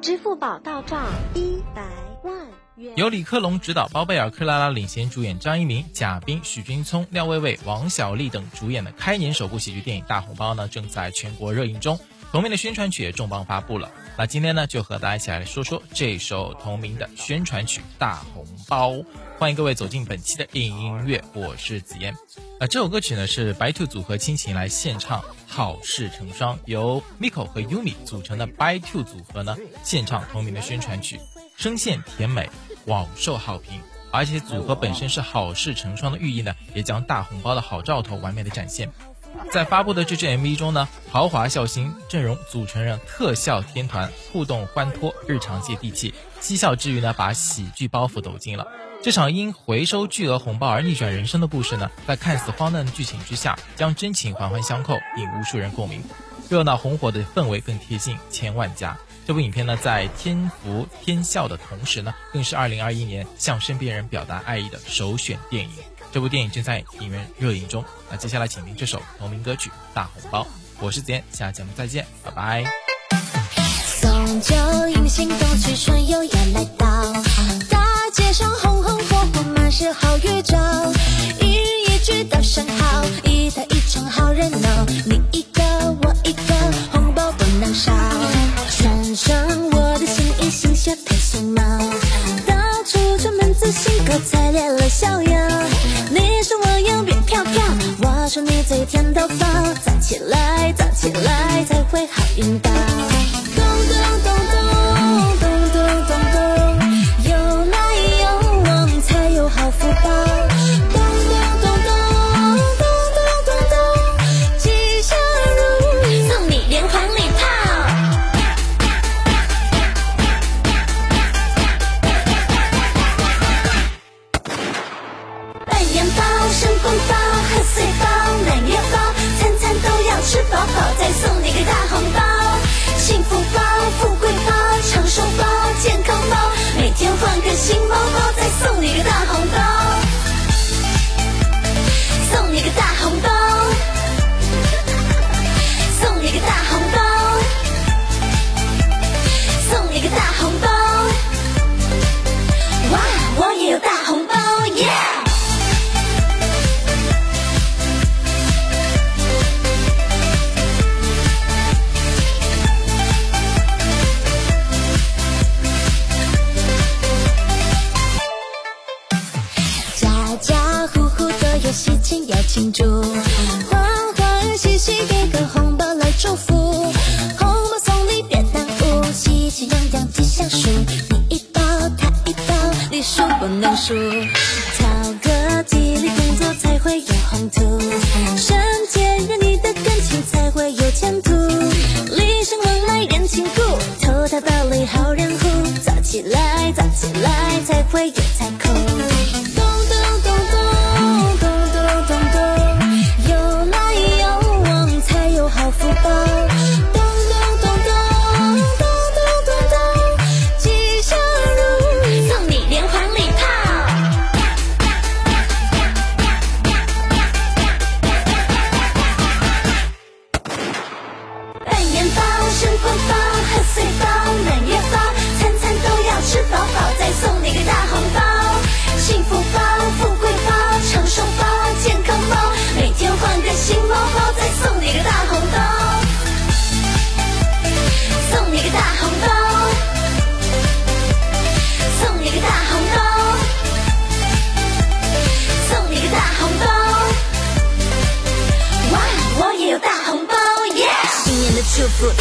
支付宝到账一百万元。由李克龙执导，包贝尔、克拉拉领衔主演，张一鸣、贾冰、许君聪、廖薇薇、王小利等主演的开年首部喜剧电影《大红包》呢，正在全国热映中。同名的宣传曲也重磅发布了。那今天呢，就和大家一起来说说这首同名的宣传曲《大红包》。欢迎各位走进本期的电影音乐，我是紫嫣。呃，这首歌曲呢是白兔组合亲情来献唱，好事成双，由 Miko 和 Yumi 组成的 By Two 组合呢献唱同名的宣传曲，声线甜美，广受好评。而且组合本身是好事成双的寓意呢，也将大红包的好兆头完美的展现。在发布的这支 MV 中呢，豪华笑星阵容组成了特效天团，互动欢脱，日常接地气，嬉笑之余呢，把喜剧包袱抖进了。这场因回收巨额红包而逆转人生的故事呢，在看似荒诞的剧情之下，将真情环环相扣，引无数人共鸣。热闹红火的氛围更贴近千万家。这部影片呢，在天福天笑的同时呢，更是2021年向身边人表达爱意的首选电影。这部电影正在影院热映中。那接下来，请听这首同名歌曲《大红包》。我是子言，下节目再见，拜拜。送酒迎新冬去春又要来到，大街上红红火火，满是好预兆。一人一句道声好，一台一场好热闹。你一个我一个，红包不能少。穿上我的新衣，新鞋配新帽，到处专门自信，口才练了逍遥。说，你嘴甜到爆，早起来，早起来才会好运到。咚咚咚咚咚咚咚咚，有来有往才有好福报。咚咚咚咚咚咚咚咚，吉祥如意，送你连环礼炮。办年包、生红包、贺岁包、吃饱饱，再送你个大红包。幸福喜庆要庆祝，欢欢喜喜给个红包来祝福，红包送你别耽误，喜气洋洋吉祥数，你一包他一包，你输不能输，讨个吉利工作才会有宏图，身兼人你的感情才会有前途，礼尚往来人情故，投桃报李好人户，早起来早起来才会有财库。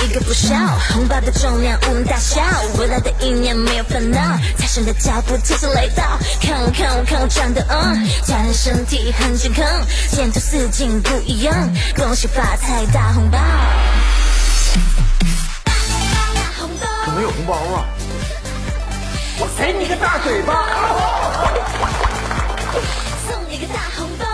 一个不少。红包的重量我们大小，未来的一年没有烦恼。财神的脚步轻轻来到，看我看我看我长得嗯，锻炼身体很健康，前途似锦不一样。恭喜发财大红包！有红包啊！我给你个大嘴巴！送你个大红包！